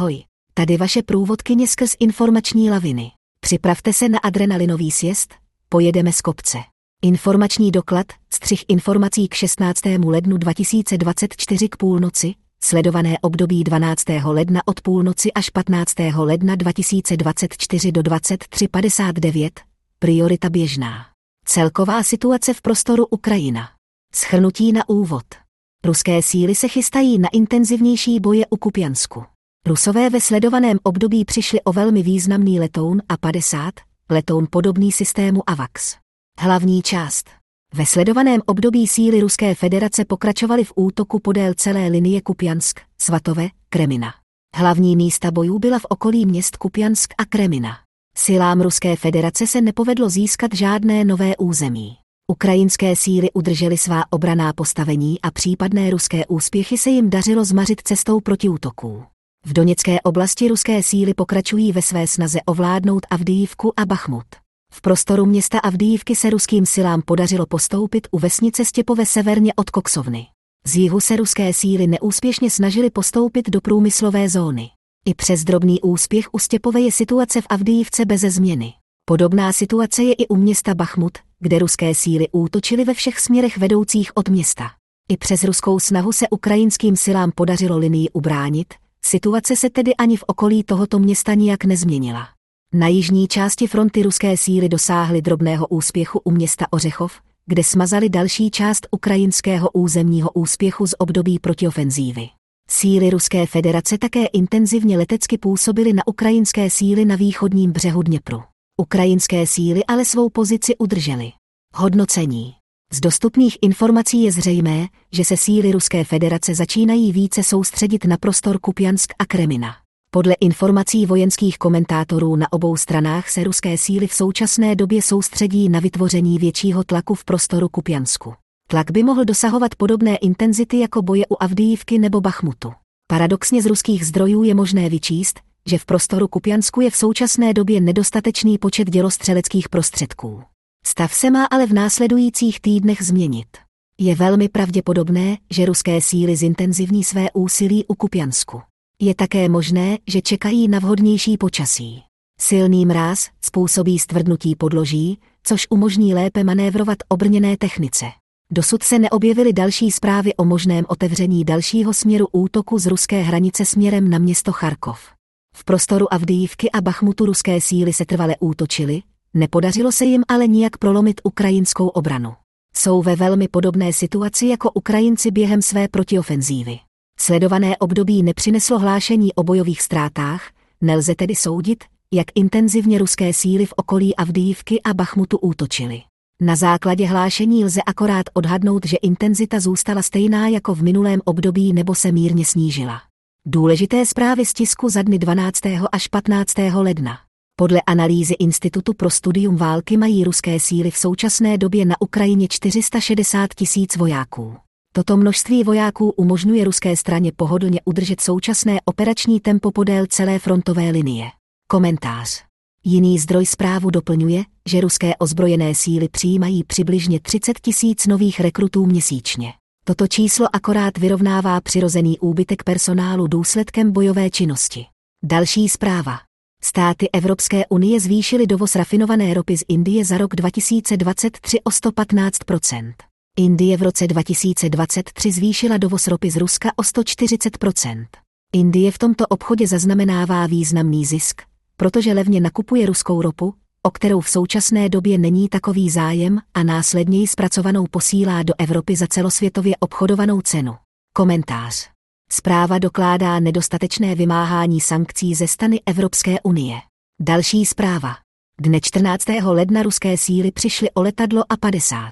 Ahoj, tady vaše průvodkyně skrz informační laviny. Připravte se na adrenalinový sjezd, pojedeme z kopce. Informační doklad, střih informací k 16. lednu 2024 k půlnoci, sledované období 12. ledna od půlnoci až 15. ledna 2024 do 23.59, priorita běžná. Celková situace v prostoru Ukrajina. Schrnutí na úvod. Ruské síly se chystají na intenzivnější boje u Kupjansku. Rusové ve sledovaném období přišli o velmi významný letoun A-50, letoun podobný systému AVAX. Hlavní část. Ve sledovaném období síly Ruské federace pokračovaly v útoku podél celé linie Kupjansk, Svatové, Kremina. Hlavní místa bojů byla v okolí měst Kupjansk a Kremina. Silám Ruské federace se nepovedlo získat žádné nové území. Ukrajinské síly udržely svá obraná postavení a případné ruské úspěchy se jim dařilo zmařit cestou proti útoků. V Doněcké oblasti ruské síly pokračují ve své snaze ovládnout Avdijivku a Bachmut. V prostoru města Avdijivky se ruským silám podařilo postoupit u vesnice Stěpové severně od Koksovny. Z jihu se ruské síly neúspěšně snažily postoupit do průmyslové zóny. I přes drobný úspěch u Stěpové je situace v Avdijivce beze změny. Podobná situace je i u města Bachmut, kde ruské síly útočily ve všech směrech vedoucích od města. I přes ruskou snahu se ukrajinským silám podařilo linii ubránit, situace se tedy ani v okolí tohoto města nijak nezměnila. Na jižní části fronty ruské síly dosáhly drobného úspěchu u města Ořechov, kde smazali další část ukrajinského územního úspěchu z období protiofenzívy. Síly Ruské federace také intenzivně letecky působily na ukrajinské síly na východním břehu Dněpru. Ukrajinské síly ale svou pozici udržely. Hodnocení. Z dostupných informací je zřejmé, že se síly Ruské federace začínají více soustředit na prostor Kupjansk a Kremina. Podle informací vojenských komentátorů na obou stranách se ruské síly v současné době soustředí na vytvoření většího tlaku v prostoru Kupjansku. Tlak by mohl dosahovat podobné intenzity jako boje u Avdijivky nebo Bachmutu. Paradoxně z ruských zdrojů je možné vyčíst, že v prostoru Kupjansku je v současné době nedostatečný počet dělostřeleckých prostředků. Stav se má ale v následujících týdnech změnit. Je velmi pravděpodobné, že ruské síly zintenzivní své úsilí u Kupjansku. Je také možné, že čekají na vhodnější počasí. Silný mráz způsobí stvrdnutí podloží, což umožní lépe manévrovat obrněné technice. Dosud se neobjevily další zprávy o možném otevření dalšího směru útoku z ruské hranice směrem na město Charkov. V prostoru Avdijivky a Bachmutu ruské síly se trvale útočily, nepodařilo se jim ale nijak prolomit ukrajinskou obranu. Jsou ve velmi podobné situaci jako Ukrajinci během své protiofenzívy. Sledované období nepřineslo hlášení o bojových ztrátách, nelze tedy soudit, jak intenzivně ruské síly v okolí Avdijivky a Bachmutu útočily. Na základě hlášení lze akorát odhadnout, že intenzita zůstala stejná jako v minulém období nebo se mírně snížila. Důležité zprávy z tisku za dny 12. až 15. ledna. Podle analýzy Institutu pro studium války mají ruské síly v současné době na Ukrajině 460 tisíc vojáků. Toto množství vojáků umožňuje ruské straně pohodlně udržet současné operační tempo podél celé frontové linie. Komentář. Jiný zdroj zprávu doplňuje, že ruské ozbrojené síly přijímají přibližně 30 tisíc nových rekrutů měsíčně. Toto číslo akorát vyrovnává přirozený úbytek personálu důsledkem bojové činnosti. Další zpráva. Státy Evropské unie zvýšily dovoz rafinované ropy z Indie za rok 2023 o 115% Indie v roce 2023 zvýšila dovoz ropy z Ruska o 140% Indie v tomto obchodě zaznamenává významný zisk, protože levně nakupuje ruskou ropu, o kterou v současné době není takový zájem a následně ji zpracovanou posílá do Evropy za celosvětově obchodovanou cenu. Komentář. Zpráva dokládá nedostatečné vymáhání sankcí ze strany Evropské unie. Další zpráva. Dne 14. ledna ruské síly přišly o letadlo A-50.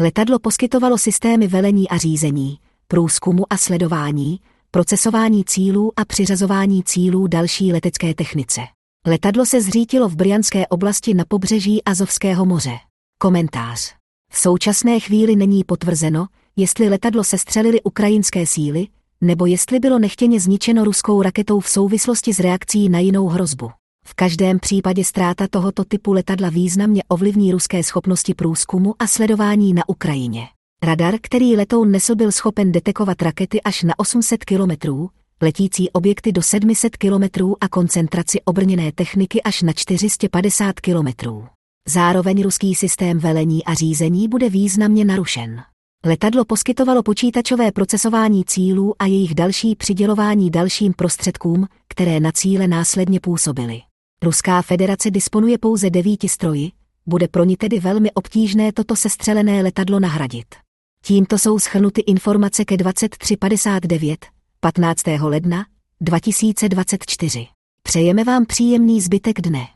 Letadlo poskytovalo systémy velení a řízení, průzkumu a sledování, procesování cílů a přiřazování cílů další letecké technice. Letadlo se zřítilo v Brianské oblasti na pobřeží Azovského moře. Komentář. V současné chvíli není potvrzeno, jestli letadlo sestřelili ukrajinské síly, nebo jestli bylo nechtěně zničeno ruskou raketou v souvislosti s reakcí na jinou hrozbu. V každém případě ztráta tohoto typu letadla významně ovlivní ruské schopnosti průzkumu a sledování na Ukrajině. Radar, který letoun nesl, byl schopen detekovat rakety až na 800 kilometrů, letící objekty do 700 km a koncentraci obrněné techniky až na 450 km. Zároveň ruský systém velení a řízení bude významně narušen. Letadlo poskytovalo počítačové procesování cílů a jejich další přidělování dalším prostředkům, které na cíle následně působily. Ruská federace disponuje pouze devíti stroji, bude pro ní tedy velmi obtížné toto sestřelené letadlo nahradit. Tímto jsou schrnuty informace ke 2359, 15. ledna 2024. Přejeme vám příjemný zbytek dne.